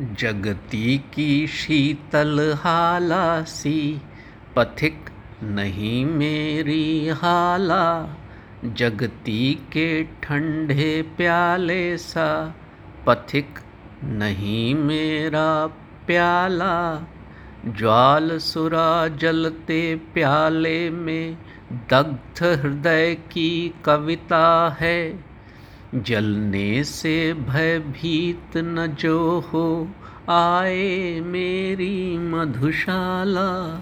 जगती की शीतल हाला सी पथिक नहीं मेरी हाला। जगती के ठंडे प्याले सा, पथिक नहीं मेरा प्याला। ज्वाल सुरा जलते प्याले में, दग्ध हृदय की कविता है। जलने से भयभीत न जो हो आए मेरी मधुशाला।